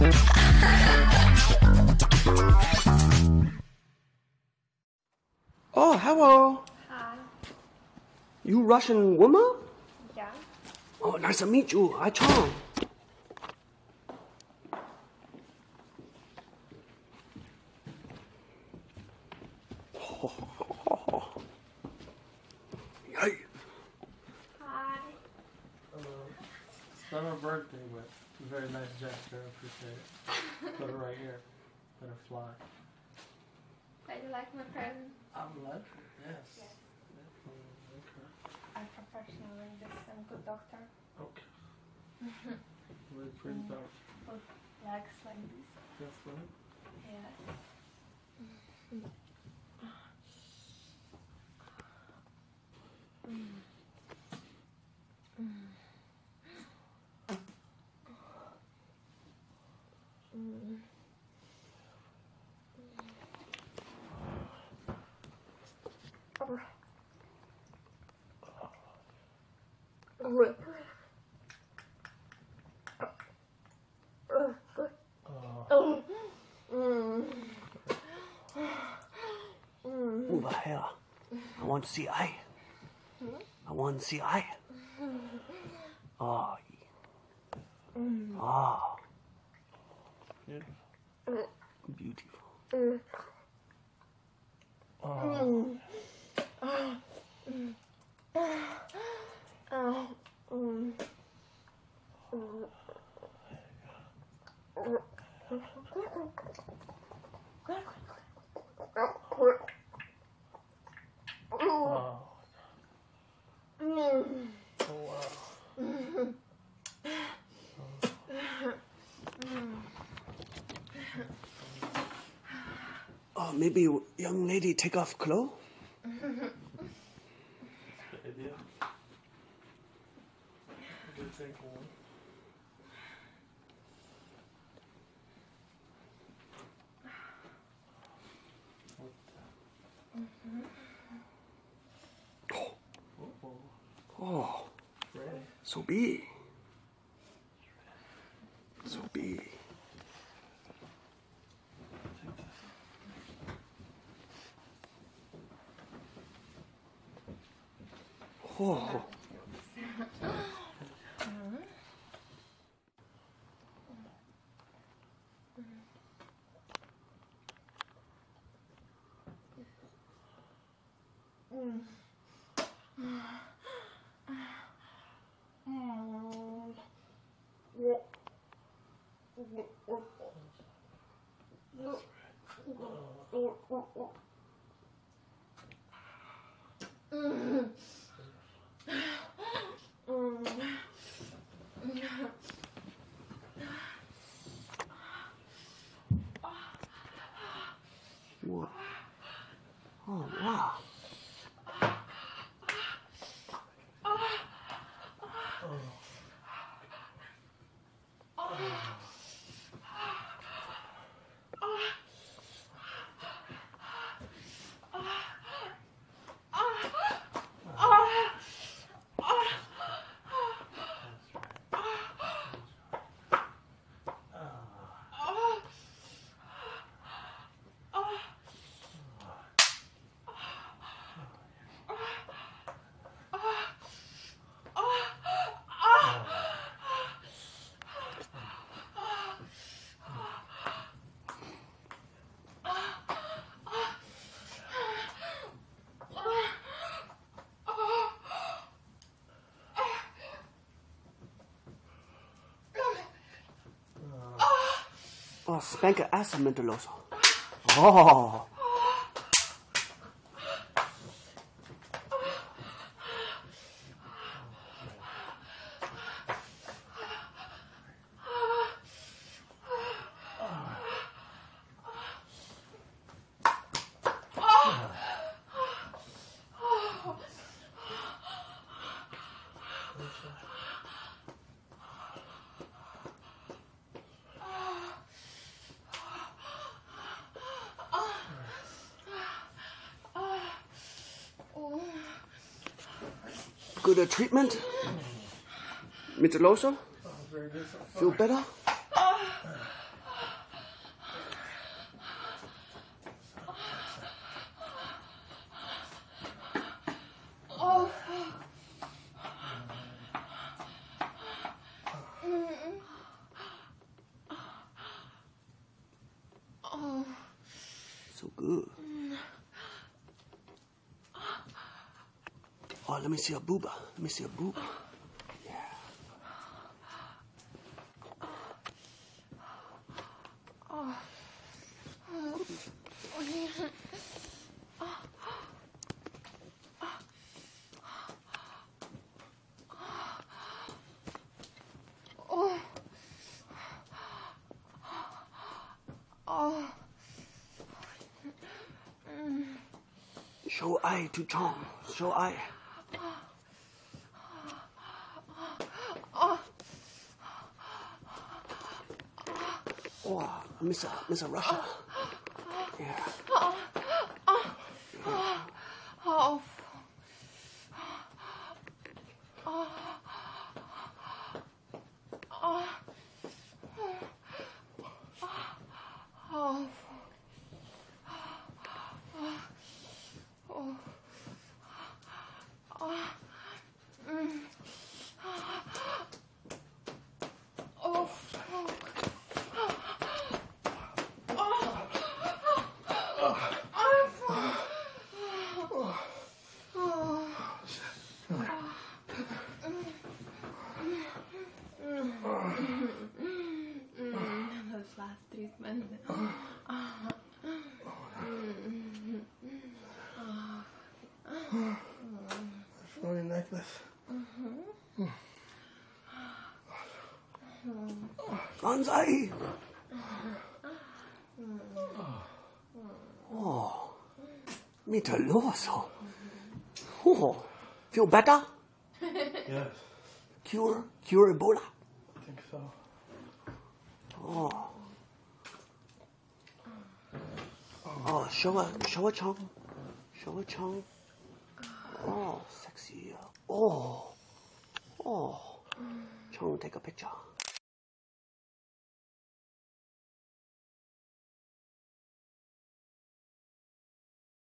Oh, hello. Hi. You Russian woman? Yeah. Oh, nice to meet you. I Chong. Not her birthday, but it's a very nice gesture. I appreciate it. Put it right here. Let her fly. Do you like my present? I'm lucky. Yes. Yes. Okay. I'm professional in this. I'm good doctor. Okay. Very pretty dog. Put legs like this. That's right. Yes. Oh. Move oh. oh. here. I want to see eye. I want to see eye. Oh. Ah. Oh. Ah. Beautiful. Oh. Oh. Wow. Oh, maybe young lady take off clothes. Good idea. Thinking. What the? Mm-hmm. Oh. oh, Oh, ready. so big. So big. Take oh. This. Oh. Wow. Oh, wow. Oh, spank ass mentiroso. Oh. good uh, treatment? Mr. Loso? Feel better? So good. Let me see a booba. Let me see a. Yeah. Oh. Oh. Show eye to Chong. Show eye. Oh, Miss Miss Russia. Yeah. Your necklace. Mm-hmm. Banzai. Oh, Mitaloso. Oh, feel better? Yes, Cure, cure Ebola. I think so. Oh. Oh, show a, show a Chong. Show a Chong. Oh, sexy. Oh. Oh. Chong, take a picture.